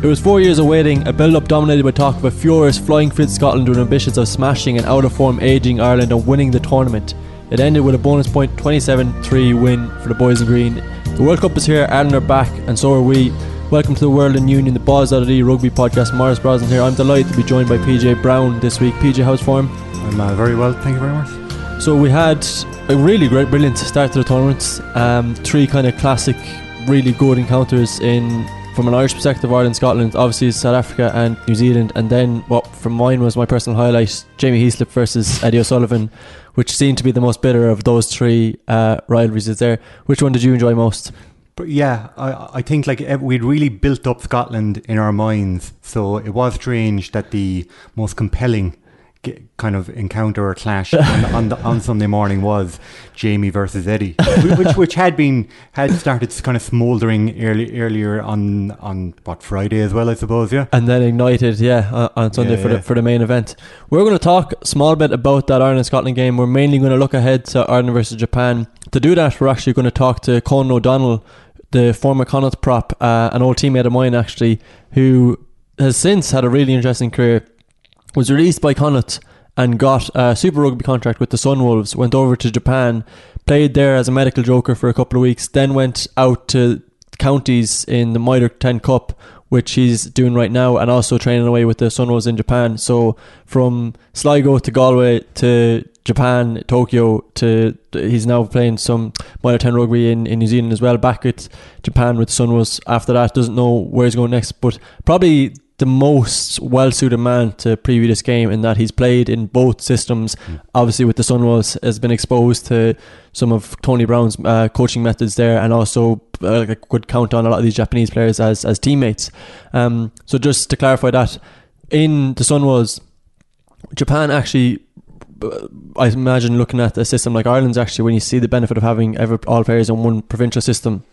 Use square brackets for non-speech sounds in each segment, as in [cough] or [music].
It was four years of waiting, a build up dominated by talk of a furious flying fit Scotland with ambitions of smashing an out of form aging Ireland and winning the tournament. It ended with a bonus point 27 3 win for the boys in green. The World Cup is here, Ireland are back, and so are we. Welcome to the World In Union, the Balls Out of the Rugby podcast. Maurice Brosnan here. I'm delighted to be joined by PJ Brown this week. PJ, how's form? I'm uh, very well, thank you very much. So we had a really great, brilliant start to the tournament. Um, three kind of classic, really good encounters in from an Irish perspective, Ireland, Scotland, obviously South Africa and New Zealand, and then what from mine was my personal highlight: Jamie Heaslip versus Eddie O'Sullivan, which seemed to be the most bitter of those three uh, rivalries. Is there? Which one did you enjoy most? But yeah, I, I think like we'd really built up Scotland in our minds, so it was strange that the most compelling kind of encounter or clash on, on, the, on, [laughs] Sunday morning was Jamie versus Eddie, which which had been had started kind of smouldering early, earlier on on what Friday as well, I suppose, yeah, and then ignited, yeah, on Sunday yeah, for yeah. the for the main event. We're going to talk a small bit about that Ireland Scotland game. We're mainly going to look ahead to Ireland versus Japan. To do that, we're actually going to talk to Conan O'Donnell, the former Connacht prop, uh, an old teammate of mine actually, who has since had a really interesting career was released by Connacht and got a Super Rugby contract with the Sunwolves, went over to Japan, played there as a medical joker for a couple of weeks, then went out to counties in the Mitre 10 Cup, which he's doing right now, and also training away with the Sunwolves in Japan. So from Sligo to Galway to Japan, Tokyo to he's now playing some Mitre 10 rugby in, in New Zealand as well. Back at Japan with Sunwolves after that, doesn't know where he's going next, but probably the most well suited man to preview this game in that he's played in both systems. Mm. Obviously, with the Sunwolves, has been exposed to some of Tony Brown's uh, coaching methods there, and also uh, could count on a lot of these Japanese players as as teammates. Um, so just to clarify that, in the Sunwolves, Japan actually. I imagine looking at a system like Ireland's actually when you see the benefit of having every, all players in one provincial system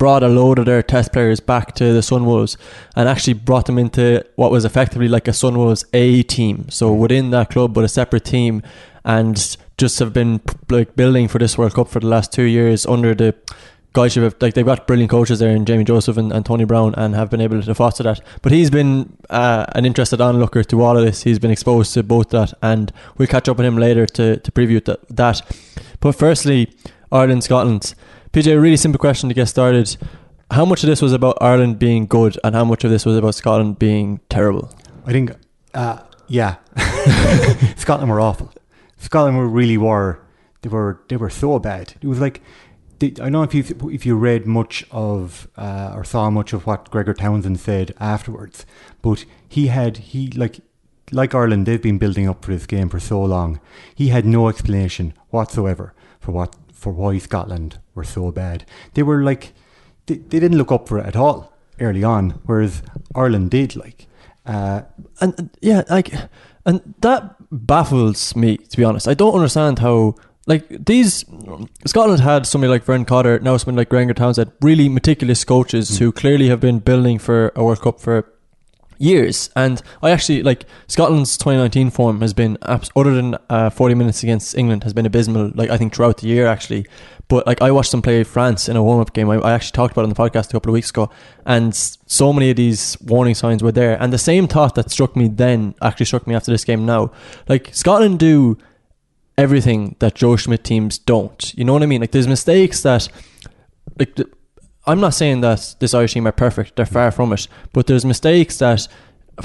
brought a load of their test players back to the Sunwolves and actually brought them into what was effectively like a Sunwolves A team. So within that club, but a separate team, and just have been like building for this World Cup for the last two years under the guys who have like they've got brilliant coaches there in Jamie Joseph and, and Tony Brown and have been able to foster that. But he's been uh, an interested onlooker to all of this. He's been exposed to both that, and we'll catch up with him later to to preview that. that. But firstly, Ireland Scotland. PJ, a really simple question to get started. How much of this was about Ireland being good, and how much of this was about Scotland being terrible? I think, uh, yeah, [laughs] Scotland were awful. Scotland were really were they were they were so bad. It was like I don't know if you if you read much of uh, or saw much of what Gregor Townsend said afterwards, but he had he like like Ireland they've been building up for this game for so long. He had no explanation whatsoever for what for why Scotland were so bad. They were like, they, they didn't look up for it at all early on, whereas Ireland did. Like, uh, and, and yeah, like, and that baffles me to be honest. I don't understand how like these Scotland had somebody like Vern Cotter, now somebody like Gregor Townsend, really meticulous coaches mm. who clearly have been building for a World Cup for years. And I actually like Scotland's 2019 form has been other than uh, 40 minutes against England has been abysmal. Like I think throughout the year actually. But like I watched them play France in a warm up game. I, I actually talked about it on the podcast a couple of weeks ago, and so many of these warning signs were there. And the same thought that struck me then actually struck me after this game now. Like Scotland do everything that Joe Schmidt teams don't. You know what I mean? Like there's mistakes that like I'm not saying that this Irish team are perfect. They're far from it. But there's mistakes that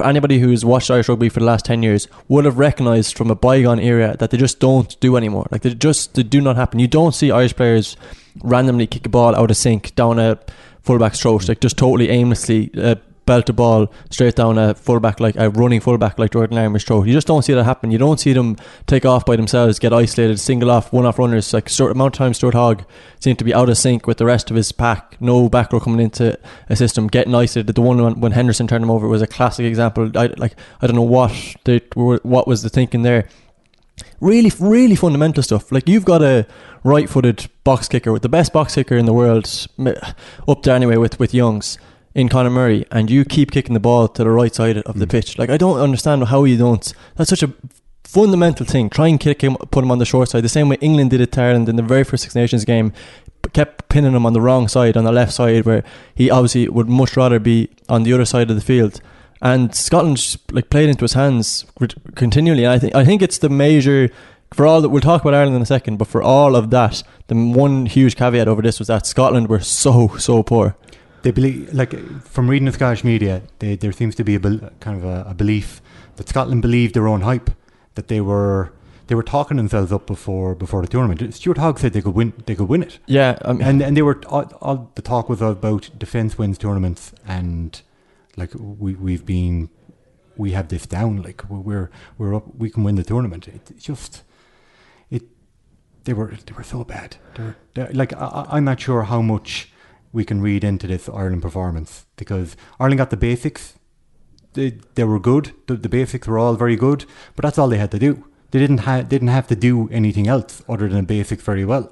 anybody who's watched Irish rugby for the last 10 years would have recognised from a bygone era that they just don't do anymore. Like they just they do not happen. You don't see Irish players randomly kick a ball out of sync down a fullback's throat, like just totally aimlessly uh, belt a ball straight down a fullback like a running fullback like Jordan Larmour's throw. You just don't see that happen. You don't see them take off by themselves, get isolated, single off, one off runners. Like Stuart, amount of time Stuart Hogg seemed to be out of sync with the rest of his pack. No back row coming into a system, getting isolated. The one when, when Henderson turned him over was a classic example. I like I don't know what they what was the thinking there. Really, really fundamental stuff. Like you've got a right-footed box kicker with the best box kicker in the world, up there anyway with with Youngs in Conor Murray and you keep kicking the ball to the right side of the mm. pitch. Like I don't understand how you don't. That's such a fundamental thing. Try and kick him, put him on the short side. The same way England did it to Ireland in the very first Six Nations game. kept pinning him on the wrong side, on the left side, where he obviously would much rather be on the other side of the field. And Scotland like played into his hands continually. And I think I think it's the major for all that we'll talk about Ireland in a second, but for all of that, the one huge caveat over this was that Scotland were so so poor. They believe, like from reading the Scottish media, they, there seems to be a kind of a, a belief that Scotland believed their own hype, that they were they were talking themselves up before before the tournament. Stuart Hogg said they could win they could win it. Yeah, um, and and they were all, all, the talk was about defense wins tournaments and like we we've been we have this down like we're we're up we can win the tournament. It, it's just it they were they were so bad. They're, like I, I'm not sure how much we can read into this Ireland performance because Ireland got the basics. They, they were good. The, the basics were all very good, but that's all they had to do. They didn't have didn't have to do anything else other than the basics very well.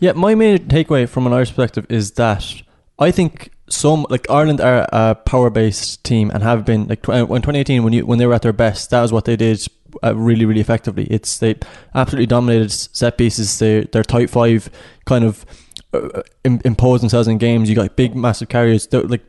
Yeah, my main takeaway from an Irish perspective is that I think some like Ireland are a power based team and have been like uh, in 2018 when you when they were at their best that was what they did uh, really really effectively it's they absolutely dominated set pieces they their tight five kind of uh, impose themselves in games you got big massive carriers like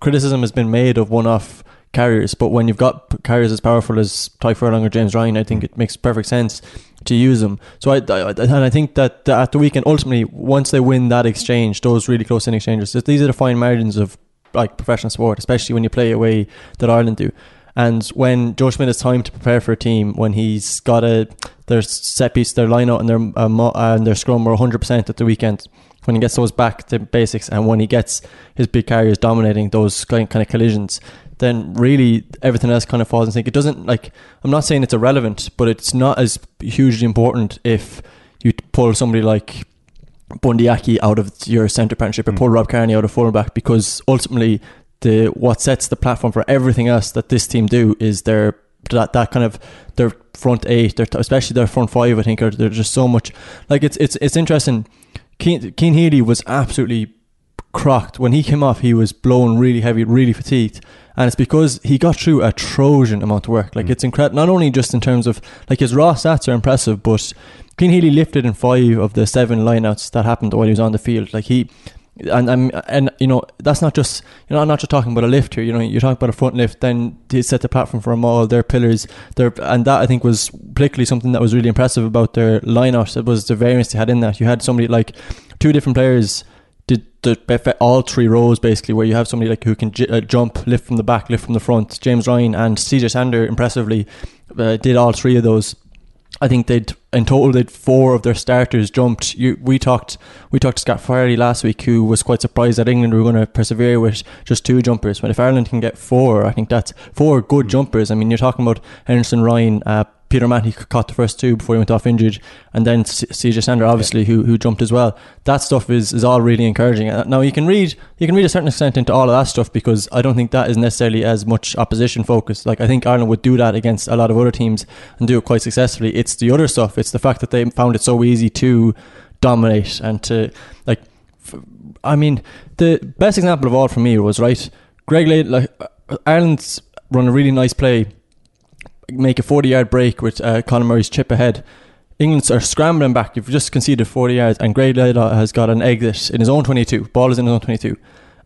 criticism has been made of one off carriers but when you've got carriers as powerful as Tadhg Furlong or James Ryan I think it makes perfect sense to use them. So I, I and I think that at the weekend, ultimately, once they win that exchange, those really close in exchanges, these are the fine margins of like professional sport, especially when you play away that Ireland do. And when Joe Schmidt has time to prepare for a team, when he's got a their set piece, their line out, and their uh, and their scrum were 100 percent at the weekend. When he gets those back to basics, and when he gets his big carriers dominating those kind of collisions, then really everything else kind of falls in sync. It doesn't like I'm not saying it's irrelevant, but it's not as hugely important if you pull somebody like Bundee Aki out of your centre partnership or mm. pull Rob Kearney out of fullback because ultimately the what sets the platform for everything else that this team do is their that that kind of their front eight, their especially their front five. I think are they're just so much like it's it's it's interesting. Cian, Cian Healy was absolutely crocked when he came off. He was blown really heavy, really fatigued, and it's because he got through a Trojan amount of work. Like mm. it's incredible, not only just in terms of like his raw stats are impressive, but Cian Healy lifted in five of the seven lineouts that happened while he was on the field. Like he. And and and you know that's not just you know I'm not just talking about a lift here. You know you're talking about a front lift. Then to set the platform for a maul, their pillars, their and that I think was particularly something that was really impressive about their lineout. It was the variance they had in that. You had somebody like two different players did the all three rows basically where you have somebody like who can j- uh, jump, lift from the back, lift from the front. James Ryan and CJ Stander impressively uh, did all three of those. I think they'd in total they'd four of their starters jumped. You, we talked we talked to Scott Farley last week, who was quite surprised that England were going to persevere with just two jumpers. But if Ireland can get four, I think that's four good jumpers. I mean, you're talking about Henderson, Ryan, uh, Peter Mahony caught the first two before he went off injured, and then CJ Stander obviously who who jumped as well. That stuff is is all really encouraging. Uh, now you can read you can read a certain extent into all of that stuff because I don't think that is necessarily as much opposition focused. Like I think Ireland would do that against a lot of other teams and do it quite successfully. It's the other stuff. It's the fact that they found it so easy to dominate and to like. I mean, the best example of all for me was right. Greg Laidlaw, like Ireland's run a really nice play make a 40 yard break with uh, Conor Murray's chip ahead. England are scrambling back. You've just conceded 40 yards, and Greg Laidlaw has got an exit in his own 22. Ball is in his own 22.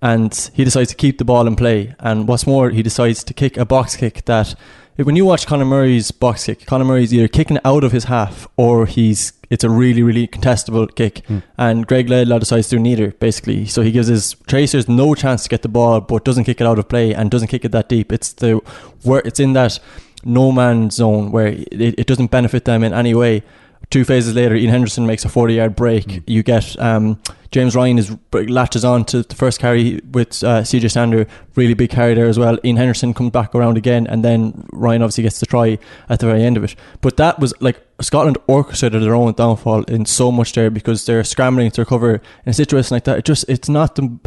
And he decides to keep the ball in play. And what's more, he decides to kick a box kick that, when you watch Conor Murray's box kick, Conor Murray's either kicking out of his half or he's it's a really, really contestable kick. Mm. And Greg Laidlaw decides to do neither, basically. So he gives his tracers no chance to get the ball, but doesn't kick it out of play and doesn't kick it that deep. It's the where it's in that no man's zone where it, it doesn't benefit them in any way. Two phases later, Ian Henderson makes a 40 yard break. Mm. You get um, James Ryan is latches on to the first carry with uh, CJ Stander, really big carry there as well. Ian Henderson comes back around again, and then Ryan obviously gets the try at the very end of it. But that was like Scotland orchestrated their own downfall in so much there because they're scrambling to recover in a situation like that. It just it's not the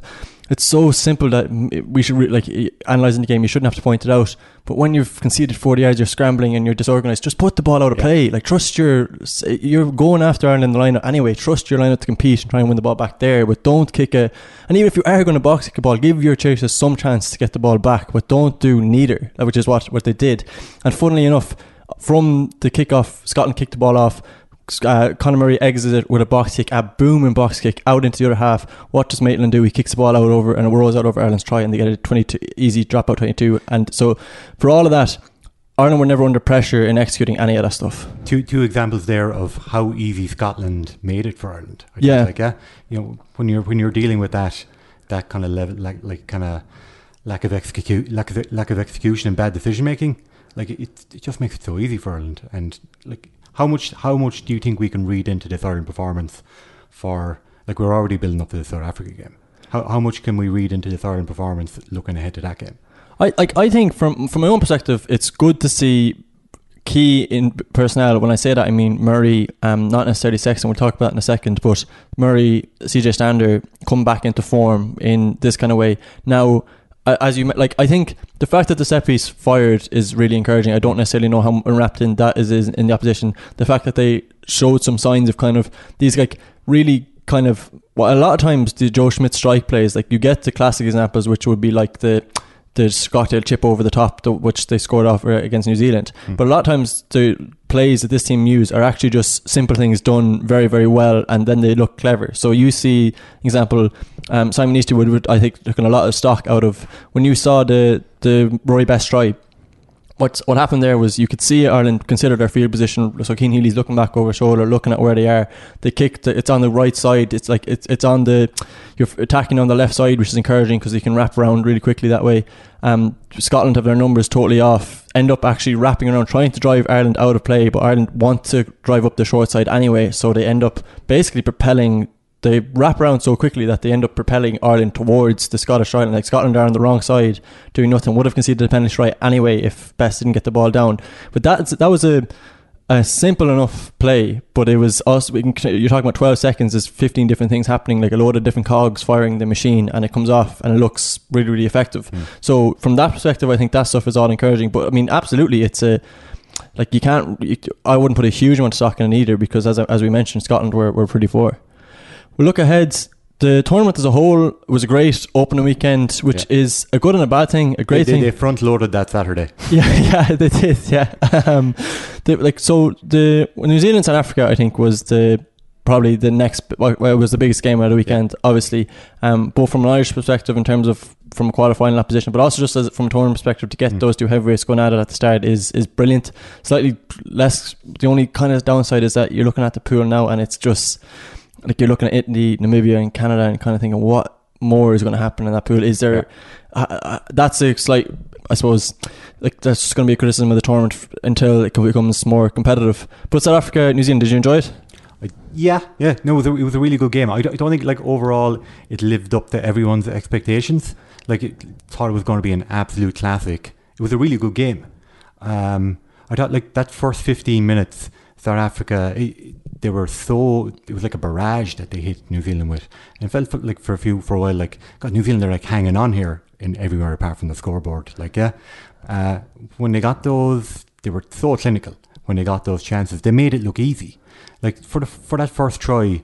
it's so simple that we should re- like analyzing the game. You shouldn't have to point it out. But when you've conceded forty yards, you're scrambling and you're disorganized. Just put the ball out of yeah. play. Like trust your you're going after Ireland in the lineout anyway. Trust your lineout to compete and try and win the ball back there. But don't kick a. And even if you are going to box kick a ball, give your chasers some chance to get the ball back. But don't do neither, which is what what they did. And funnily enough, from the kickoff, Scotland kicked the ball off uh, Conor Murray exits it with a box kick, a booming box kick out into the other half. What does Maitland do? He kicks the ball out over and it rolls out over Ireland's try, and they get a 22 easy drop out 22. And so, for all of that, Ireland were never under pressure in executing any of that stuff. Two two examples there of how easy Scotland made it for Ireland. I yeah, like yeah, you know when you're when you're dealing with that that kind of level like like kind of lack of execute lack of lack of execution and bad decision making. Like it, it just makes it so easy for Ireland. And like how much how much do you think we can read into this Ireland performance for like we're already building up to the South Africa game? How how much can we read into this Ireland performance looking ahead to that game? I like I think from from my own perspective, it's good to see key in personnel. When I say that, I mean Murray, um, not necessarily Sexton. We'll talk about in a second, but Murray, CJ Stander come back into form in this kind of way. Now, as you like, I think the fact that the set piece fired is really encouraging. I don't necessarily know how wrapped in that is, in the opposition. The fact that they showed some signs of kind of these like really kind of well, a lot of times the Joe Schmidt strike plays like you get the classic examples, which would be like the the Scotland chip over the top, the, which they scored off uh, against New Zealand. Mm. But a lot of times the plays that this team use are actually just simple things done very, very well, and then they look clever. So you see, example, um, Simon Easterwood, would, I think, taking a lot of stock out of when you saw the the Rory Best try what what happened there was you could see Ireland consider their field position. So Cian Healy's looking back over shoulder, looking at where they are. They kicked. It's on the right side. It's like it's it's on the you're attacking on the left side, which is encouraging because you can wrap around really quickly that way. Um, Scotland have their numbers totally off. End up actually wrapping around, trying to drive Ireland out of play, but Ireland want to drive up the short side anyway. So they end up basically propelling they wrap around so quickly that they end up propelling Ireland towards the Scottish island. Like Scotland are on the wrong side, doing nothing. Would have conceded a penalty strike anyway if Best didn't get the ball down. But that that was a a simple enough play, but it was us. We can, you're talking about 12 seconds. There's 15 different things happening, like a load of different cogs firing the machine, and it comes off and it looks really, really effective. Mm. So from that perspective, I think that stuff is all encouraging. But I mean, absolutely, it's a like you can't. You, I wouldn't put a huge amount of stock in it either because, as as we mentioned, Scotland were were pretty poor. We look ahead. The tournament as a whole was a great opening weekend, which yeah. is a good and a bad thing. A great they, thing. They front loaded that Saturday. [laughs] Yeah, yeah, they did. Yeah, [laughs] um, they, like so. The New Zealand South Africa, I think, was the probably the next. Well, it was the biggest game of the weekend, yeah. obviously, um, both from an Irish perspective in terms of from qualifying that position, but also just as from a tournament perspective to get mm. those two heavyweights going at it at the start is is brilliant. Slightly less. The only kind of downside is that you're looking at the pool now, and it's just like you're looking at Italy, Namibia, and Canada, and kind of thinking what more is going to happen in that pool. Is there? Yeah. Uh, uh, that's a slight, I suppose, like that's just going to be a criticism of the tournament until it becomes more competitive. But South Africa, New Zealand, did you enjoy it? Yeah, yeah, no, it was, a, it was a really good game. I don't, I don't, think like overall it lived up to everyone's expectations. Like it thought it was going to be an absolute classic. It was a really good game. Um, I thought like that first fifteen minutes, South Africa, it, they were so it was like a barrage that they hit New Zealand with. And it felt like for a few for a while like God, New Zealand they're like hanging on here in everywhere apart from the scoreboard. Like yeah, uh, when they got those, they were so clinical. When they got those chances, they made it look easy. Like for the for that first try,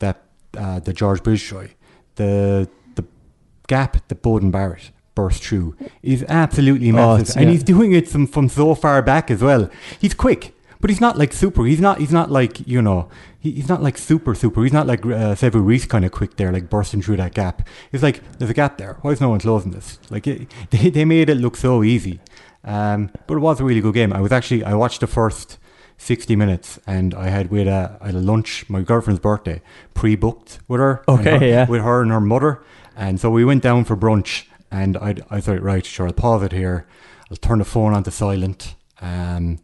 that uh, the George Bridge try, the the gap that Beauden Barrett burst through is absolutely oh, massive, oh, and he's doing it from from so far back as well. He's quick. But he's not like super. He's not. He's not like you know. He, he's not like super super. He's not like uh, Sevu Reece kind of quick there, like bursting through that gap. It's like there's a gap there. Why is no one closing this? Like it, [laughs] they they made it look so easy. Um, but it was a really good game. I was actually I watched the first 60 minutes and I had with a, had a lunch my girlfriend's birthday pre-booked with her okay her, yeah with her and her mother and so we went down for brunch and I I thought right sure I'll pause it here I'll turn the phone on to silent um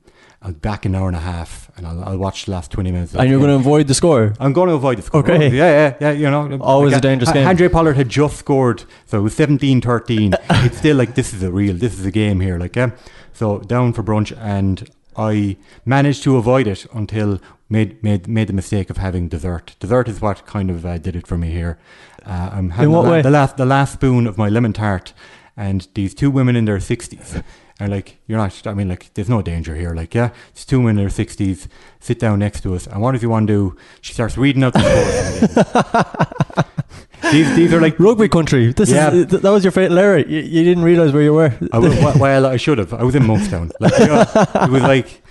I'll back an hour and a half and I'll, I'll watch the last 20 minutes. And you're going to avoid the score? I'm going to avoid the score. Okay. Yeah, yeah, yeah. You know, always like, a dangerous game. Handré Pollard had just scored, so it was 17 13. [laughs] it's still like, this is a real, this is a game here. Like, yeah. So down for brunch and I managed to avoid it until made made made the mistake of having dessert. Dessert is what kind of uh, did it for me here. Uh, I'm having in what the, way? the last the last spoon of my lemon tart, and these two women in their sixties are like, you're not, I mean, like, there's no danger here. Like, yeah, it's two men in their 60s, sit down next to us. And what if you want to do? She starts reading out the [laughs] these, these are like rugby country. This yeah. is that was your fatal error. You, you didn't realize where you were. I was, well, I should have. I was in Monkstown. Like, you know, it was like,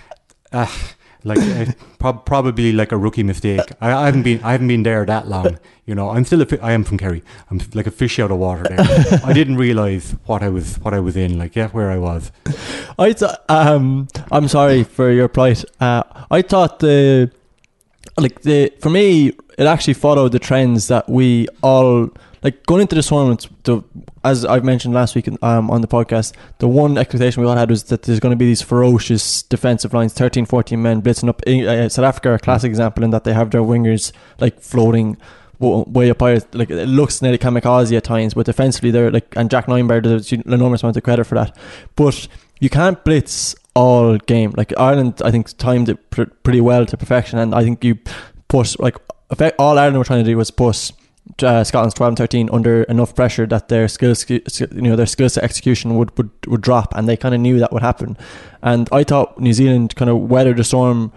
uh, [laughs] like prob- probably like a rookie mistake. I, I, haven't been I haven't been there that long. You know, I'm still a fi- I am from Kerry. I'm like a fish out of water there. [laughs] I didn't realize what I was what I was in. Like yeah, where I was. I th- um I'm sorry for your plight. Uh, I thought the like the for me it actually followed the trends that we all like going into this tournament, the, as I've mentioned last week um, on the podcast, the one expectation we all had was that there's going to be these ferocious defensive lines, 13, 14 men blitzing up. Uh, South Africa are a classic example in that they have their wingers like floating way up higher. Like it looks nearly kamikaze at times, but defensively they're like, and Jacques Nienaber does an enormous amount of credit for that. But you can't blitz all game. Like Ireland, I think timed it pr- pretty well to perfection, and I think you push like all Ireland were trying to do was put uh, Scotland's 12 and 13 under enough pressure that their skills, you know, their skills to execution would, would, would drop, and they kind of knew that would happen. And I thought New Zealand kind of weathered the storm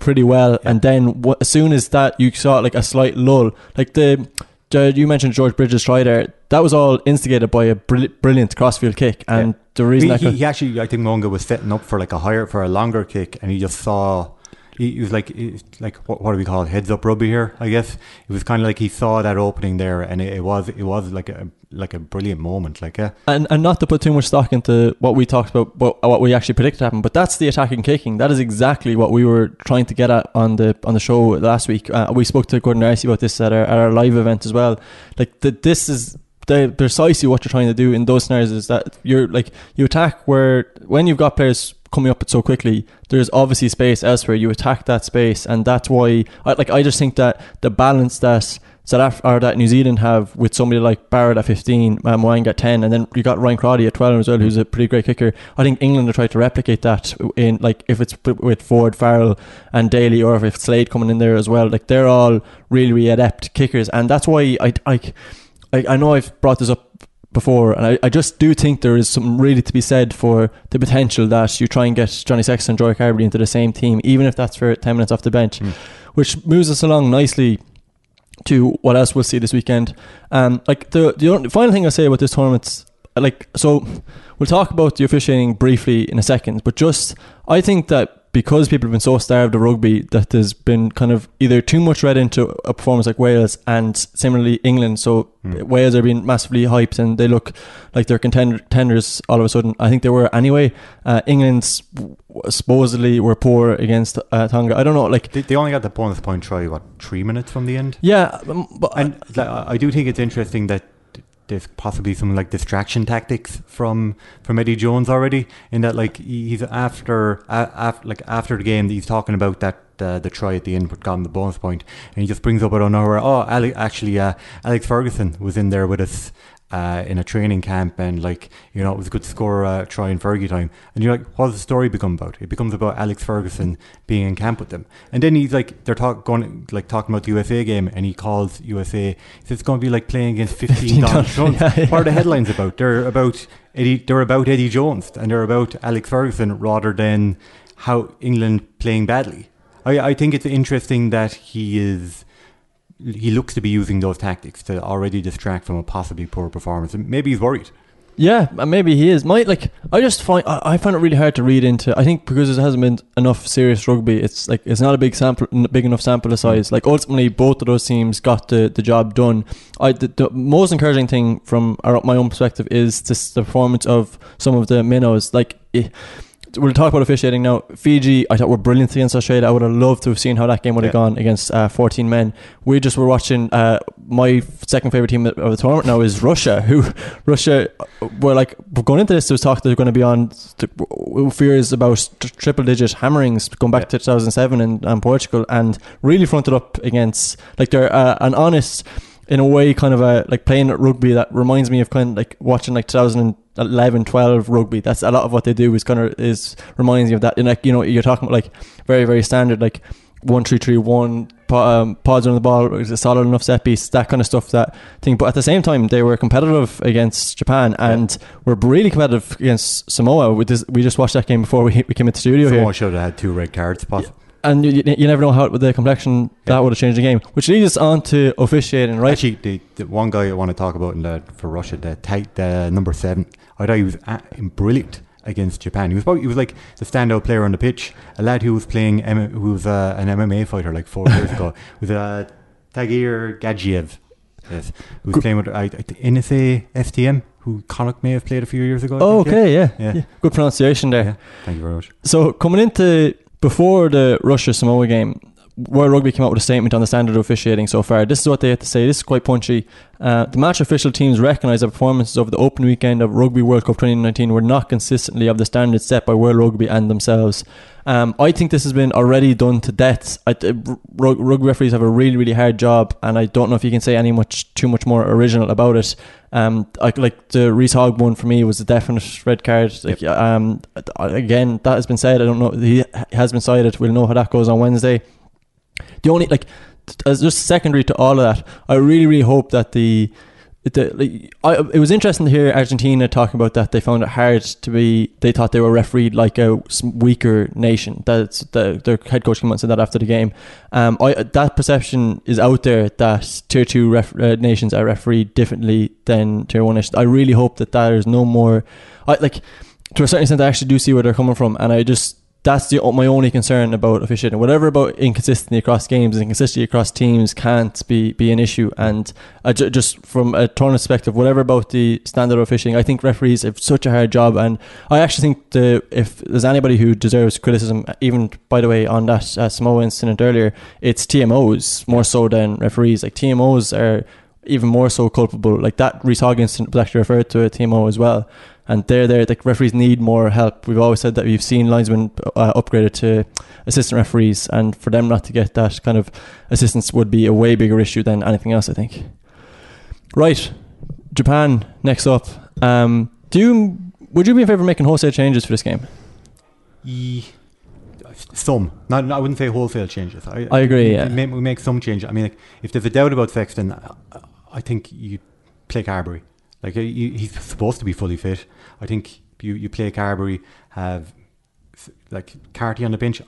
pretty well, yeah. and then as soon as that you saw like a slight lull, like the you mentioned George Bridge's try there. That was all instigated by a brilliant crossfield kick, and yeah. the reason he, he, he, actually, I think Mo'unga was setting up for like a higher for a longer kick, and he just saw he, was like like what, what do we call it? Heads up rugby here I guess. It was kind of like he saw that opening there and it, it, was it was like a like a brilliant moment like yeah. And and not to put too much stock into what we talked about what, what we actually predicted happened but that's the attacking kicking. That is exactly what we were trying to get at on the on the show last week. Uh, we spoke to Gordon Darcy about this at our, at our live event as well. Like the, this is the precisely what you're trying to do in those scenarios is that you're like you attack where when you've got players coming up so quickly, there's obviously space elsewhere. You attack that space, and that's why, I, like, I just think that the balance that South Africa or that New Zealand have with somebody like Barrett at 15, um, Mo'unga at 10, and then you got Ryan Crotty at 12 as well, who's a pretty great kicker. I think England are trying to replicate that in like if it's with Ford, Farrell, and Daly, or if Slade coming in there as well. Like they're all really, really adept kickers, and that's why I, I, I, I know I've brought this up before, and I, I just do think there is something really to be said for the potential that you try and get Johnny Sexton and Joey Carbery into the same team, even if that's for 10 minutes off the bench, mm. which moves us along nicely to what else we'll see this weekend. Um, like the, the final thing I'll say about this tournament, like, so we'll talk about the officiating briefly in a second, but just, I think that because people have been so starved of rugby that there's been kind of either too much read into a performance like Wales and similarly England. So mm. Wales are being massively hyped and they look like they're contenders all of a sudden. I think they were anyway. Uh, England supposedly were poor against uh, Tonga. I don't know. Like they, they, only got the bonus point try what three minutes from the end. Yeah, um, but and I, I do think it's interesting that there's possibly some like distraction tactics from from Eddie Jones already in that like he's after after like after the game he's talking about that uh, the try at the end but got him the bonus point and he just brings up out of nowhere oh Ali, actually uh, Alex Ferguson was in there with us uh, in a training camp and like you know it was a good score uh, try in Fergie time. And you're like what does the story become about? It becomes about Alex Ferguson being in camp with them. And then he's like they're talk, going like talking about the USA game and he calls USA says it's going to be like playing against [laughs] 15 Donald Trump yeah, yeah. what are the headlines about? They're about Eddie they're about Eddie Jones and they're about Alex Ferguson rather than how England playing badly. I, I think it's interesting that he is he looks to be using those tactics to already distract from a possibly poor performance. And maybe he's worried. Yeah, maybe he is. My like, I just find I, I find it really hard to read into. I think because there hasn't been enough serious rugby, it's like it's not a big sample, big enough sample of mm. size. Like ultimately, both of those teams got the, the job done. I the, the most encouraging thing from our, my own perspective is this, the performance of some of the minnows. Like. It, we'll talk about officiating now. Fiji, I thought were brilliant against Australia. I would have loved to have seen how that game would have yeah. gone against uh, 14 men. We just were watching. Uh, my second favorite team of the tournament now is Russia. [laughs] Who Russia were like going into this. There was talk they're going to be on fears about triple digit hammerings going back yeah. to 2007 and, and Portugal, and really fronted up against like they're uh, an honest in a way kind of a like playing rugby that reminds me of kind of like watching like 2011 12 rugby that's a lot of what they do is kind of is reminds me of that. And like you know you're talking about like very very standard like one three three one um, pods on the ball is a solid enough set piece that kind of stuff that thing. But at the same time they were competitive against Japan and yeah. were really competitive against Samoa. We just, we just watched that game before we, we came into the studio Samoa here. should have had two red cards possibly and you, you never know how with the complexion yeah. that would have changed the game. Which leads us on to officiating, right? Actually, the, the one guy I want to talk about in the, for Russia, the tight, the number seven, I thought he was brilliant against Japan. He was probably, he was like the standout player on the pitch. A lad who was playing who was uh, an MMA fighter like four years ago [laughs] with uh, Tagir Gadzhiev. Yes, who was Good- playing with I, I, Enisei-STM, who Connacht may have played a few years ago. I Oh, think, okay, yeah. Yeah. yeah. Good pronunciation there. Yeah. Thank you very much. So coming into before the Russia Samoa game, World Rugby came out with a statement on the standard of officiating so far. This is what they had to say. This is quite punchy. Uh, the match official teams recognise that performances over the open weekend of Rugby World Cup 2019 were not consistently of the standards set by World Rugby and themselves. Um, I think this has been already done to death. I, uh, rug- referees have a really, really hard job, and I don't know if you can say any much too much more original about it. Um, I, like the Reece Hodge one for me was a definite red card. Like, um, again, that has been said. I don't know. He has been cited. We'll know how that goes on Wednesday. The only like as just secondary to all of that, I really, really hope that the the like, I, it was interesting to hear Argentina talking about that they found it hard to be. They thought they were refereed like a weaker nation. That's the their head coach came out and said that after the game. Um, I that perception is out there that tier two ref, uh, nations are refereed differently than tier one nations. I really hope that there is no more. I like to a certain extent. I actually do see where they're coming from, and I just that's the my only concern about officiating. Whatever about inconsistency across games and inconsistency across teams can't be, be an issue. And just from a tournament perspective, whatever about the standard of officiating, I think referees have such a hard job. And I actually think the if there's anybody who deserves criticism, even by the way on that uh, Samoa incident earlier, it's TMOs more so than referees. Like TMOs are even more so culpable. Like that Reece incident was actually referred to a TMO as well and they're there. The referees need more help. We've always said that we've seen linesmen uh, upgraded to assistant referees, and for them not to get that kind of assistance would be a way bigger issue than anything else. I think. Right, Japan next up. Um, do you would you be in favour of making wholesale changes for this game? Ye- Some, not, I wouldn't say wholesale changes. I, I agree, We, yeah. make, we make some changes. I mean, like, if there's a doubt about Sexton, I, I think you play Carbery. Like you, he's supposed to be fully fit. I think you, you play Carbery, have like Carty on the bench.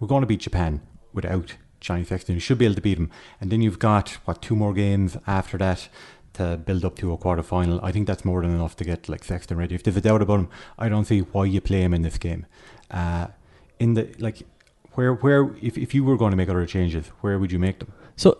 We're going to beat Japan without Johnny Sexton. You should be able to beat him. And then you've got what two more games after that to build up to a quarter final. I think that's more than enough to get like Sexton ready. If there's a doubt about him, I don't see why you play him in this game. Uh, in the like where where if, if you were going to make other changes, where would you make them? So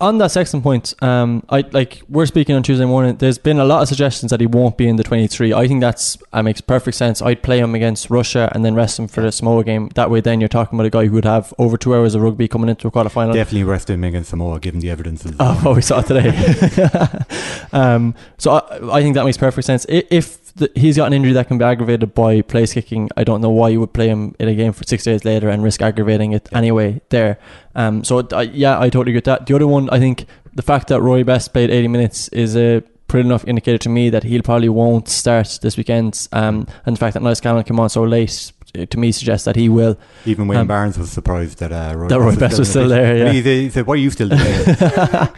on that second point, um, I like we're speaking on Tuesday morning. There's been a lot of suggestions that he won't be in the 23. I think that's uh, makes perfect sense. I'd play him against Russia and then rest him for the Samoa game. That way, then you're talking about a guy who would have over two hours of rugby coming into a quarter final. Definitely rest him against Samoa, given the evidence. Of [laughs] Oh, what we saw today. [laughs] [laughs] um, so I, I think that makes perfect sense. If he's got an injury that can be aggravated by place kicking, I don't know why you would play him in a game for six days later and risk aggravating it anyway there. Um, so I, yeah, I totally get that. The other one, I think the fact that Rory Best played 80 minutes is a pretty enough indicator to me that he probably won't start this weekend. Um, and the fact that Niall Scannell came on so late uh, to me suggests that he will. Even Wayne Um, Barnes was surprised that uh, Roy That Rory Best was in the still there, yeah. He said, "Why are you still there?"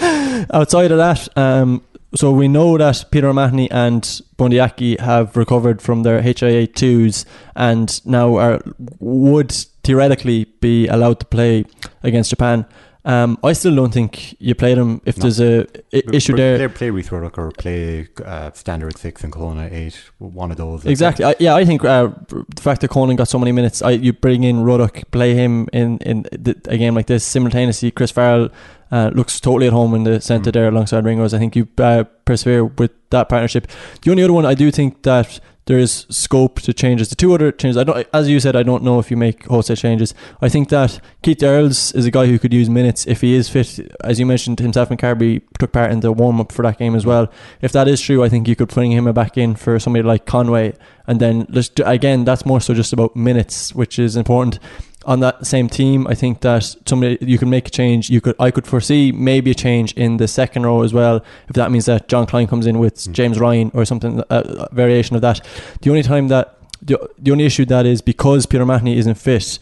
[laughs] Outside of that, um, so we know that Peter O'Mahony and Bundee Aki have recovered from their HIA twos and now are would theoretically be allowed to play against Japan. Um, I still don't think you play them if No. there's a I- issue there. Play, play Rhys Ruddock or play uh, Stander six and Kelowna eight. One of those. Exactly. I, yeah, I think uh, the fact that Conan got so many minutes, I, you bring in Ruddock, play him in in the, a game like this simultaneously. Chris Farrell uh, looks totally at home in the centre Mm. there alongside Ringrose. I think you uh, persevere with that partnership. The only other one I do think that there is scope to changes. The two other changes, I don't, as you said, I don't know if you make wholesale changes. I think that Keith Earls is a guy who could use minutes if he is fit. As you mentioned, himself and Carby took part in the warm up for that game as well. If that is true, I think you could bring him back in for somebody like Conway, and then again, that's more so just about minutes, which is important. On that same team, I think that somebody you can make a change. You could, I could foresee maybe a change in the second row as well. If that means that Jean Kleyn comes in with Mm. James Ryan or something, a, a variation of that. The only time that the, the only issue that is because Peter Mahoney isn't fit,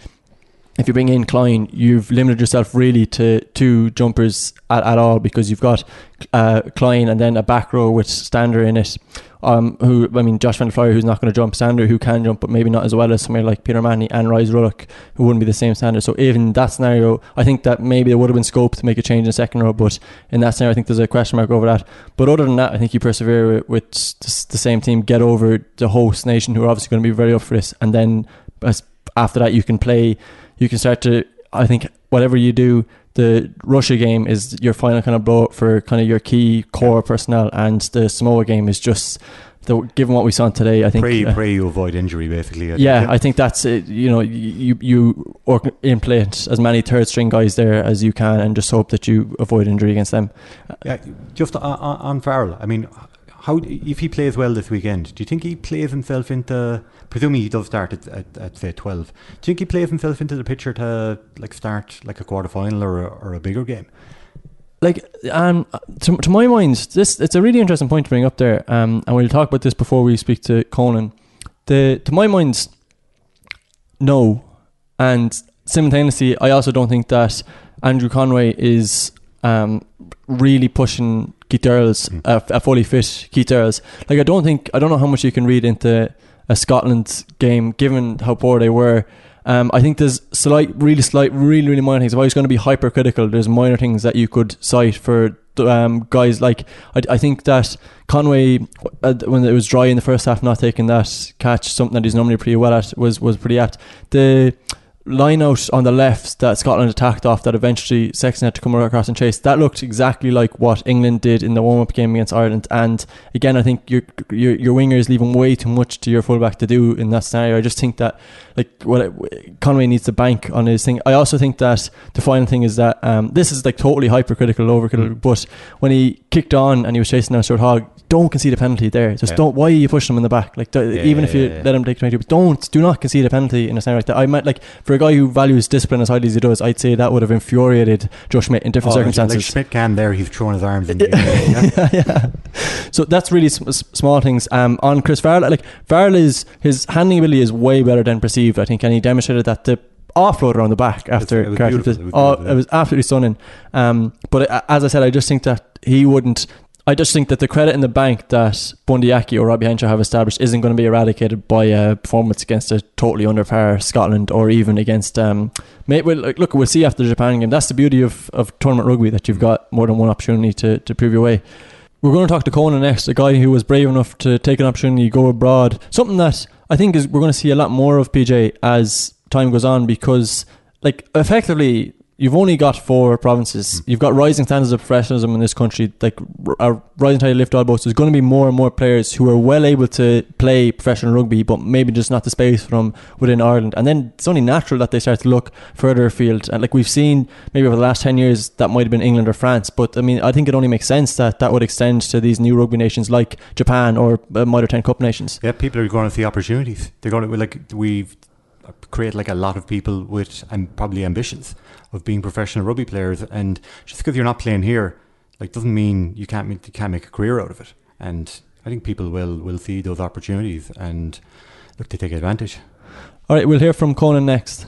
if you bring in Kleyn, you've limited yourself really to two jumpers at, at all because you've got uh, Kleyn and then a back row with Stander in it. Um, who I mean, Josh Van der Flier, who's not going to jump, Stander, who can jump, but maybe not as well as somebody like Peter Mahoney and Rhys Ruddock, who wouldn't be the same standard. So even that scenario, I think that maybe there would have been scope to make a change in the second row, but in that scenario, I think there's a question mark over that. But other than that, I think you persevere with, with the same team, get over the host nation, who are obviously going to be very up for this, and then as after that, you can play, you can start to. I think whatever you do, the Russia game is your final kind of blow up for kind of your key core personnel, and the Samoa game is just. The, given what we saw today, I think pray, uh, pray you avoid injury. Basically, I yeah, think. I think that's it. You know, you you implant as many third string guys there as you can, and just hope that you avoid injury against them. Yeah, just on, on Farrell. I mean, how if he plays well this weekend, do you think he plays himself into? Presuming he does start at, at, at say twelve. Do you think he plays himself into the picture to like start like a quarter final or or a bigger game? Like um, to, to my mind, this it's a really interesting point to bring up there. Um, and we'll talk about this before we speak to Conan. The to my mind, no, and simultaneously, I also don't think that Andrew Conway is um, really pushing Keith Earls, mm. a, a, fully fit Keith Earls. Like I don't think I don't know how much you can read into a Scotland game given how poor they were. Um, I think there's slight, really slight, really really minor things. If I was going to be hypercritical, there's minor things that you could cite for um, guys like I, I think that Conway uh, when it was dry in the first half, not taking that catch, something that he's normally pretty well at, was was pretty apt. The line out on the left that Scotland attacked off that eventually Sexton had to come across and chase that looked exactly like what England did in the warm up game against Ireland. And again I think your your your winger is leaving way too much to your fullback to do in that scenario. I just think that like what Conway needs to bank on his thing I also think that the final thing is that um, this is like totally hypercritical overcritical mm. but when he kicked on and he was chasing down Stuart Hogg don't concede a penalty there. Just yeah. don't. Why are you pushing him in the back? Like yeah, even if you let him take twenty, don't do not concede a penalty in a scenario like that. I might like for a guy who values discipline as highly as he does, I'd say that would have infuriated Joe Schmidt in different oh, circumstances. Like Schmidt can there, he's throwing his arms in. [laughs] yeah. yeah, So that's really sm- small things. Um, on Chris Farrell, like Farrell is his handling ability is way better than perceived. I think, and he demonstrated that the offload around the back after it was, it was, it was, oh, it was absolutely stunning. Um, but as I said, I just think that he wouldn't I just think that the credit in the bank that Bundee Aki or Robbie Henshaw have established isn't going to be eradicated by a performance against a totally under par Scotland or even against. Um, well, look, we'll see after the Japan game. That's the beauty of, of tournament rugby that you've got more than one opportunity to, to prove your way. We're going to talk to Conan next, a guy who was brave enough to take an opportunity, go abroad. Something that I think is we're going to see a lot more of PJ as time goes on because, like, effectively, you've only got four provinces. You've got rising standards of professionalism in this country, like a rising tide lift all boats. There's going to be more and more players who are well able to play professional rugby, but maybe just not the space for them within Ireland. And then it's only natural that they start to look further afield. And like we've seen, maybe over the last ten years, that might have been England or France. But I mean, I think it only makes sense that that would extend to these new rugby nations like Japan or uh, Mitre 10 Cup nations. Yeah, people are going to see opportunities. They're going to like we've create like a lot of people with and probably ambitions of being professional rugby players. And just because you're not playing here, like doesn't mean you can't make, you can't make a career out of it. And I think people will will see those opportunities and look to take advantage. All right, we'll hear from Conan next.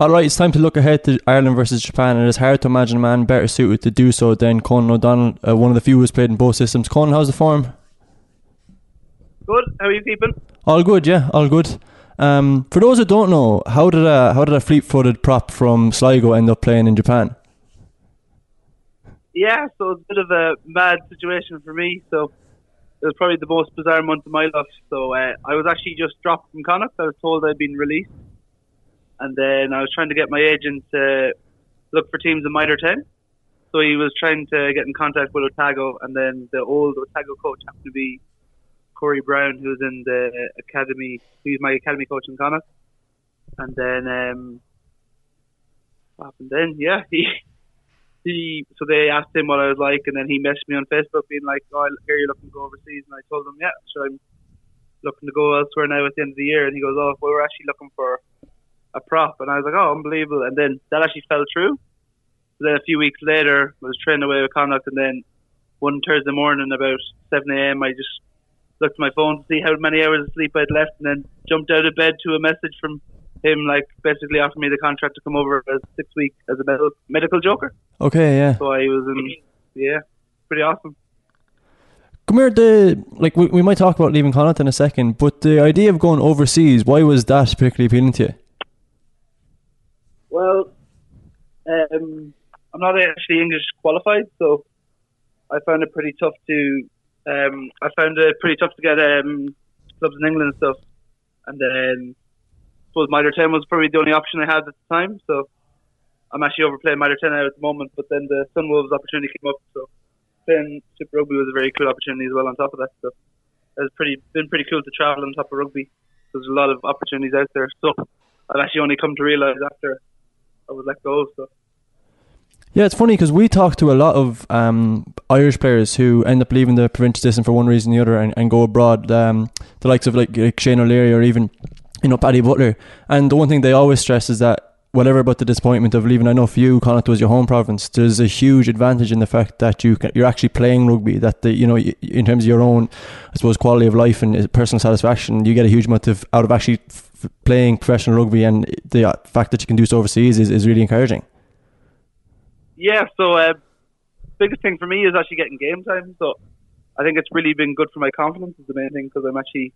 All right, it's time to look ahead to Ireland versus Japan, and it's hard to imagine a man better suited to do so than Conan O'Donnell, uh, one of the few who's played in both systems. Conan, how's the form? Good. How are you keeping? All good, yeah, all good. Um, for those who don't know, how did a how did a fleet-footed prop from Sligo end up playing in Japan? Yeah, so it's a bit of a mad situation for me. So it was probably the most bizarre month of my life. So uh, I was actually just dropped from Connacht. I was told I'd been released, and then I was trying to get my agent to look for teams in Mitre 10. So he was trying to get in contact with Otago, and then the old Otago coach happened to be Corey Brown, who's in the academy. He's my academy coach in Connacht. And then, um, what happened then? Yeah, [laughs] he, he, so they asked him what I was like, and then he messaged me on Facebook being like, oh, I hear you're looking to go overseas. And I told him, yeah, so I'm looking to go elsewhere now at the end of the year. And he goes, oh, well, we're actually looking for a prop. And I was like, oh, unbelievable. And then that actually fell through. So then a few weeks later, I was training away with Connacht, and then one Thursday morning about 7 a.m., I just looked at my phone to see how many hours of sleep I'd left, and then jumped out of bed to a message from him, like basically offering me the contract to come over as six week as a medical medical joker. Okay, yeah. So I was in, yeah, pretty awesome. Come here, the like we, we might talk about leaving Connacht in a second, but the idea of going overseas, why was that particularly appealing to you? Well, um, I'm not actually English qualified, so I found it pretty tough to. Um, I found it pretty tough to get um, clubs in England and stuff, and then I suppose Mitre 10 was probably the only option I had at the time. So I'm actually overplaying Mitre 10 now at the moment, but then the Sunwolves opportunity came up, so playing Super Rugby was a very cool opportunity as well. On top of that, so it's pretty been pretty cool to travel on top of rugby. There's a lot of opportunities out there. So I've actually only come to realise after I was let go. So. Yeah, it's funny because we talk to a lot of um, Irish players who end up leaving the provincial system for one reason or the other and, and go abroad. Um, the likes of like, like Shane O'Leary or even you know Paddy Butler. And the one thing they always stress is that whatever about the disappointment of leaving, I know for you, Connacht was your home province. There's a huge advantage in the fact that you can, you're actually playing rugby. That the you know in terms of your own, I suppose, quality of life and personal satisfaction, you get a huge amount of out of actually f- playing professional rugby, and the fact that you can do so overseas is, is really encouraging. Yeah. So, uh, biggest thing for me is actually getting game time. So, I think it's really been good for my confidence. Is the main thing because I'm actually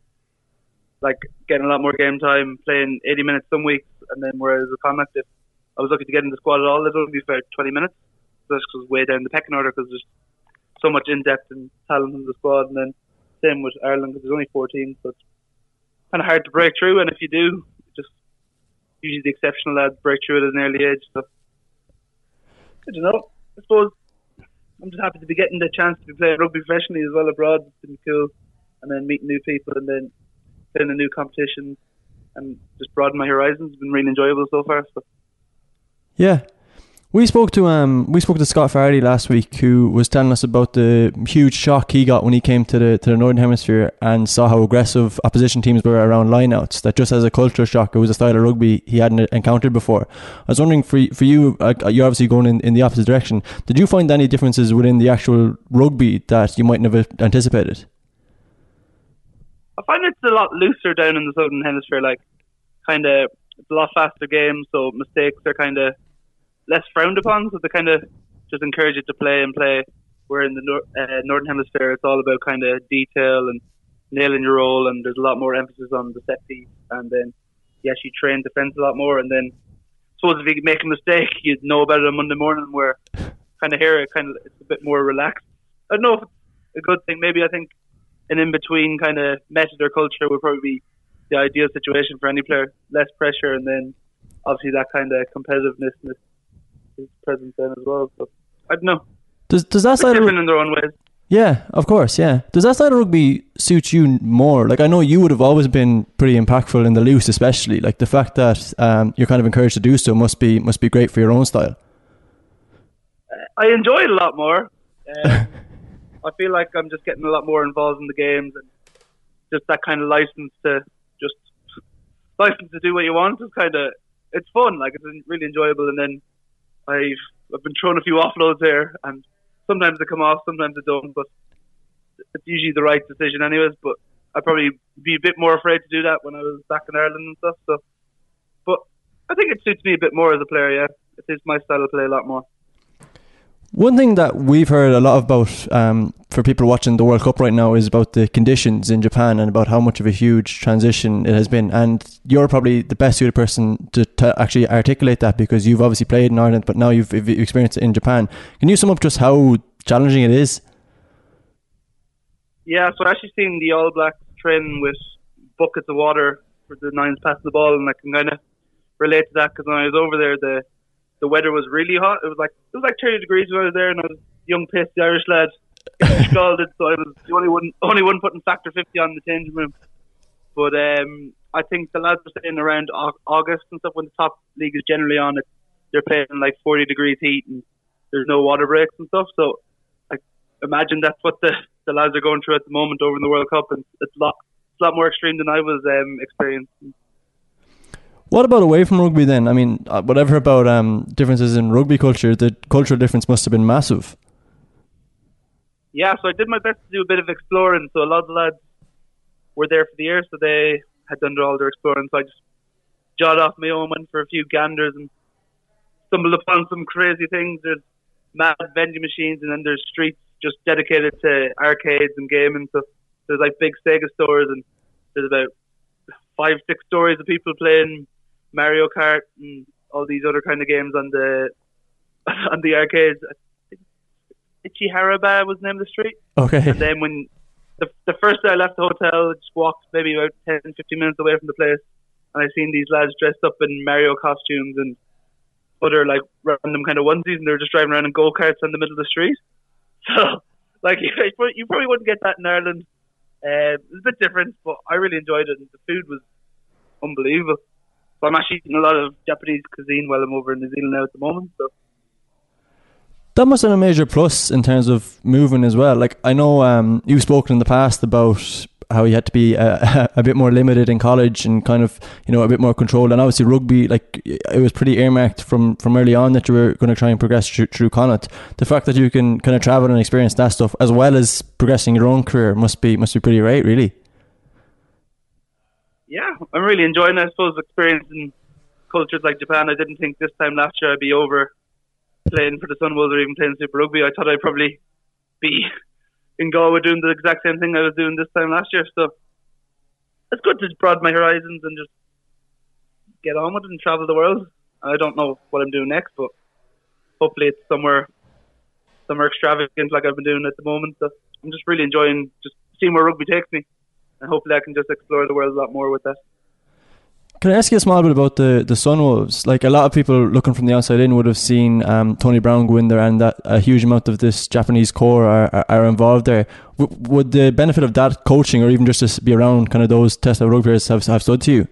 like getting a lot more game time, playing 80 minutes some weeks, and then whereas with Connacht, if I was lucky to get in the squad at all, it would be for 20 minutes. Just because way down the pecking order because there's so much in depth and talent in the squad, and then same with Ireland because there's only 14, so it's kind of hard to break through. And if you do, just usually the exceptional lads break through at an early age. So I don't know. I suppose I'm just happy to be getting the chance to be playing rugby professionally as well abroad. It's been cool, and then meeting new people, and then playing a new competition and just broaden my horizons. It's been really enjoyable so far. So. Yeah. We spoke to um we spoke to Scott Fardy last week who was telling us about the huge shock he got when he came to the to the Northern Hemisphere and saw how aggressive opposition teams were around lineouts. That just as a culture shock, it was a style of rugby he hadn't encountered before. I was wondering for for you, uh, you're obviously going in, in the opposite direction. Did you find any differences within the actual rugby that you mightn't have anticipated? I find it's a lot looser down in the southern hemisphere. Like, kind of, it's a lot faster game, so mistakes are kind of less frowned upon. So they kind of just encourage you to play and play. Where in the nor- uh, northern hemisphere, it's all about kind of detail and nailing your role, and there's a lot more emphasis on the set piece, and then you actually train defense a lot more. And then, suppose if you make a mistake, you'd know about it on Monday morning. Where kind of here, it kind of it's a bit more relaxed. I don't know if it's a good thing. Maybe I think an in between kind of method or culture would probably be the ideal situation for any player. Less pressure, and then obviously that kind of competitiveness is present then as well. So I don't know. Does does that side different of, in their own ways? Yeah, of course. Yeah. Does that side of rugby suit you more? Like I know you would have always been pretty impactful in the loose, especially. Like the fact that um, you're kind of encouraged to do so must be must be great for your own style. I enjoy it a lot more. [laughs] Um, I feel like I'm just getting a lot more involved in the games and just that kind of license to just license to do what you want is kind of it's fun. Like it's really enjoyable. And then I've I've been throwing a few offloads here, and sometimes they come off, sometimes they don't. But it's usually the right decision, anyways. But I'd probably be a bit more afraid to do that when I was back in Ireland and stuff. So, but I think it suits me a bit more as a player. Yeah, it suits my style of play a lot more. One thing that we've heard a lot about um, for people watching the World Cup right now is about the conditions in Japan and about how much of a huge transition it has been. And you're probably the best suited person to, actually articulate that because you've obviously played in Ireland, but now you've, you've experienced it in Japan. Can you sum up just how challenging it is? Yeah, so I've actually seen the All Blacks train with buckets of water for the nines passing the ball, and I can kind of relate to that because when I was over there, the the weather was really hot. It was like it was like 30 degrees when I was there, and I was young, pissed Irish lad, [laughs] scalded. So I was the only one, only one putting factor 50 on the changing room. But um, I think the lads were saying around August and stuff when the top league is generally on it. They're playing like 40 degrees heat and there's no water breaks and stuff. So I imagine that's what the, the lads are going through at the moment over in the World Cup, and it's a lot, it's a lot more extreme than I was um, experiencing. What about away from rugby then? I mean, uh, whatever about um, differences in rugby culture, the cultural difference must have been massive. Yeah, so I did my best to do a bit of exploring. So a lot of lads were there for the year, so they had done all their exploring. So I just jotted off my own, went for a few ganders, and stumbled upon some crazy things. There's mad vending machines, and then there's streets just dedicated to arcades and gaming. So there's like big Sega stores, and there's about five, six stories of people playing Mario Kart and all these other kind of games on the [laughs] on the arcades. Ichiharaba was the name of the street. Okay. And then when the, the first day I left the hotel, I just walked maybe about 10, 15 minutes away from the place, and I seen these lads dressed up in Mario costumes and other like random kind of onesies, and they were just driving around in go karts in the middle of the street. [laughs] So, like, [laughs] you probably wouldn't get that in Ireland. Uh, it was a bit different, but I really enjoyed it, and the food was unbelievable. So I'm actually eating a lot of Japanese cuisine while I'm over in New Zealand now at the moment. So that must have been a major plus in terms of moving as well. Like I know um, you've spoken in the past about how you had to be a, [laughs] a, bit more limited in college and kind of you know a bit more controlled. And obviously rugby, like it was pretty earmarked from from early on that you were going to try and progress through, through Connacht. The fact that you can kind of travel and experience that stuff as well as progressing your own career must be must be pretty great, really. Yeah, I'm really enjoying. I suppose experiencing cultures like Japan. I didn't think this time last year I'd be over playing for the Sunwolves or even playing Super Rugby. I thought I'd probably be in Galway doing the exact same thing I was doing this time last year. So it's good to broaden my horizons and just get on with it and travel the world. I don't know what I'm doing next, but hopefully it's somewhere somewhere extravagant like I've been doing at the moment. So I'm just really enjoying just seeing where rugby takes me, and hopefully I can just explore the world a lot more with that. Can I ask you a small bit about the the Sunwolves? Like a lot of people looking from the outside in would have seen um, Tony Brown go in there, and that a huge amount of this Japanese core are, are, are involved there. W- would the benefit of that coaching, or even just to be around kind of those test of rugby players, have, have stood to you?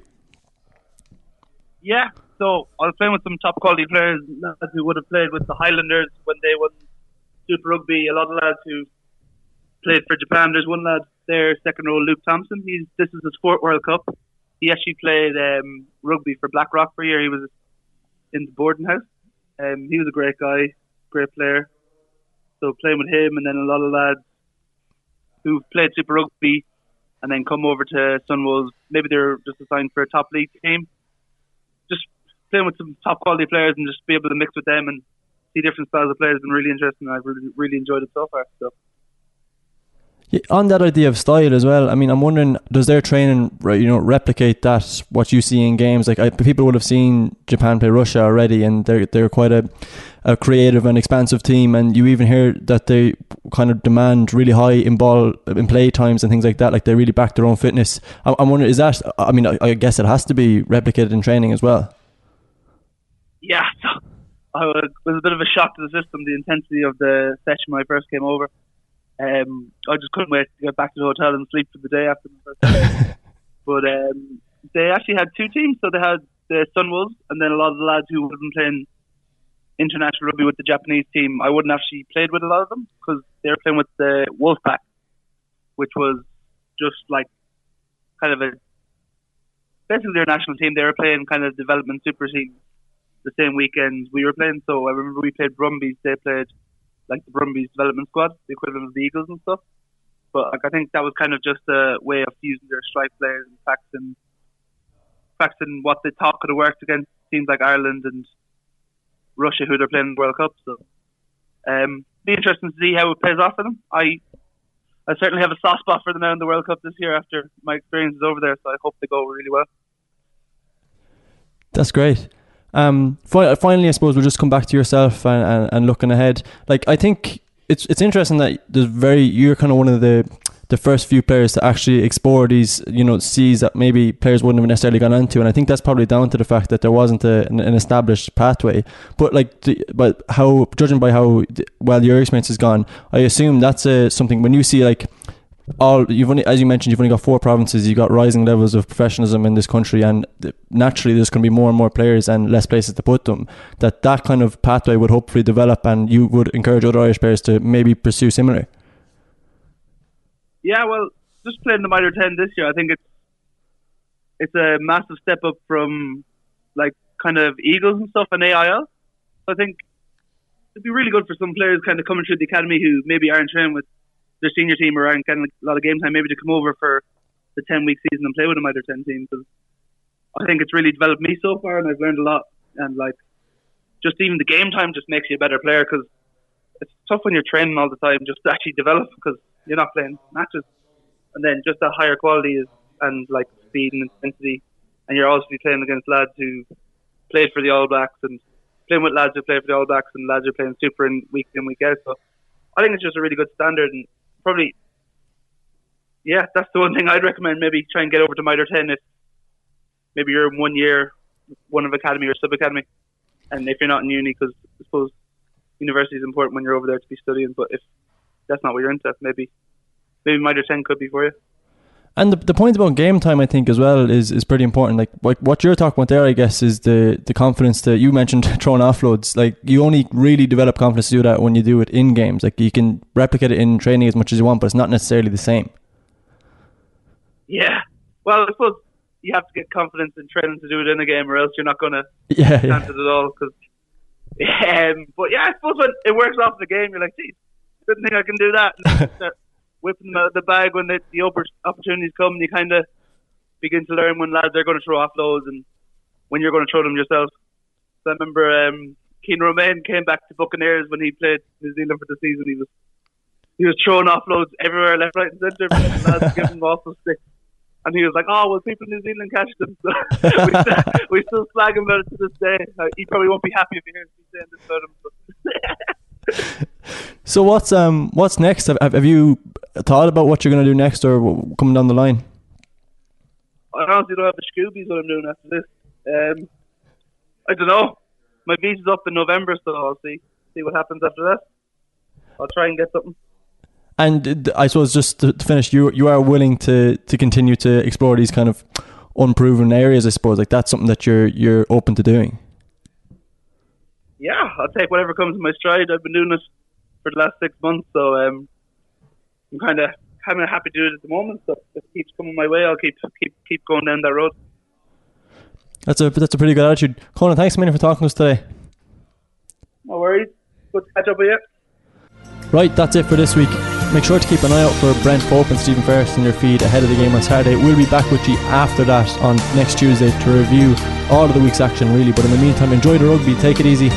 Yeah, so I was playing with some top quality players lads who would have played with the Highlanders when they won Super Rugby. A lot of lads who played for Japan. There's one lad there, second row, Luke Thompson. He's this is his fourth World Cup he actually played um, rugby for Blackrock for a year. He was in the boarding house. Um, he was a great guy, great player. So playing with him, and then a lot of lads who played Super Rugby, and then come over to Sunwolves. Maybe they're just assigned for a top league team. Just playing with some top quality players and just be able to mix with them and see different styles of players has been really interesting. I've really, really enjoyed it so far. So. Yeah, on that idea of style as well, I mean, I'm wondering, does their training, you know, replicate that what you see in games? Like, I, people would have seen Japan play Russia already, and they're they're quite a, a creative and expansive team. And you even hear that they kind of demand really high in ball in play times and things like that. Like they really back their own fitness. I, I'm wondering, is that? I mean, I, I guess it has to be replicated in training as well. Yeah, [laughs] I it was a bit of a shock to the system. The intensity of the session when I first came over um, I just couldn't wait to get back to the hotel and sleep for the day after the first day. but um, they actually had two teams, so they had the Sunwolves and then a lot of the lads who would have been playing international rugby with the Japanese team. I wouldn't actually played with a lot of them because they were playing with the Wolfpack, which was just like kind of a basically their national team. They were playing kind of development super team the same weekend we were playing. So I remember we played Brumbies. They played like the Brumbies development squad, the equivalent of the Eagles and stuff. But like I think that was kind of just a way of using their strike players and practicing, practicing what they thought could have worked against teams like Ireland and Russia, who they're playing in the World Cup. So, um, be interesting to see how it plays off for them. I, I certainly have a soft spot for them now in the World Cup this year after my experiences over there. So I hope they go really well. That's great. Um, fi- finally, I suppose we'll just come back to yourself and, and, and looking ahead. Like I think it's it's interesting that there's very you're kind of one of the the first few players to actually explore these you know seas that maybe players wouldn't have necessarily gone into and I think that's probably down to the fact that there wasn't a, an, an established pathway but like the, but how judging by how well your experience has gone I assume that's a, something when you see like all you've only, as you mentioned, you've only got four provinces. You've got rising levels of professionalism in this country, and naturally, there's going to be more and more players and less places to put them. That that kind of pathway would hopefully develop, and you would encourage other Irish players to maybe pursue similar. Yeah, well, just playing the Mitre ten this year, I think it's it's a massive step up from like kind of Eagles and stuff and AIL. I think it'd be really good for some players kind of coming through the academy who maybe aren't training with their senior team aren't getting a lot of game time, maybe to come over for the ten week season and play with a Mitre ten teams. because I think it's really developed me so far, and I've learned a lot. And like, just even the game time just makes you a better player because it's tough when you're training all the time just to actually develop because you're not playing matches. And then just that higher quality is and like speed and intensity, and you're obviously playing against lads who played for the All Blacks and playing with lads who played for the All Blacks and lads who are playing super in week in week out. So I think it's just a really good standard and probably yeah, that's the one thing I'd recommend. Maybe try and get over to Mitre ten if maybe you're in one year, one of academy or sub academy, and if you're not in uni, because I suppose university is important when you're over there to be studying. But if that's not what you're into, maybe maybe Mitre ten could be for you. And the, the point about game time, I think, as well, is, is pretty important. Like, like what you're talking about there, I guess, is the, the confidence that you mentioned [laughs] throwing offloads. Like, you only really develop confidence to do that when you do it in games. Like, you can replicate it in training as much as you want, but it's not necessarily the same. Yeah. Well, I suppose you have to get confidence in training to do it in a game, or else you're not going [laughs] to yeah, yeah. it at all. Cause, [laughs] um, but yeah, I suppose when it works off the game, you're like, geez, didn't think I can do that. Whipping them out of the bag when the, the opportunities come. You kind of begin to learn when lads are going to throw offloads and when you're going to throw them yourself. So I remember um, Keen Romain came back to Buccaneers when he played New Zealand for the season. He was he was throwing offloads everywhere, left, right, and centre. lads giving off the stick. And he was like, "Oh, well, people in New Zealand catch them." So [laughs] we, still, we still slag him about it to this day. Uh, he probably won't be happy if he hears me saying this about him. [laughs] so what's um what's next? Have, have you thought about what you're going to do next or coming down the line? I honestly don't have the Scoobies what I'm doing after this. Um, I don't know. My visa's up in November, so I'll see see what happens after that. I'll try and get something. And I suppose just to, to finish, you you are willing to, to continue to explore these kind of unproven areas. I suppose like that's something that you're you're open to doing. Yeah, I'll take whatever comes in my stride. I've been doing it for the last six months, so um, I'm kind of kind of happy to do it at the moment. So if it keeps coming my way, I'll keep keep keep going down that road. That's a that's a pretty good attitude, Conan. Thanks a million for talking to us today. No worries. Good to catch up with you. Right, that's it for this week. Make sure to keep an eye out for Brent Pope and Stephen Ferris in your feed ahead of the game on Saturday. We'll be back with you after that on next Tuesday to review all of the week's action, really. But in the meantime, enjoy the rugby, take it easy,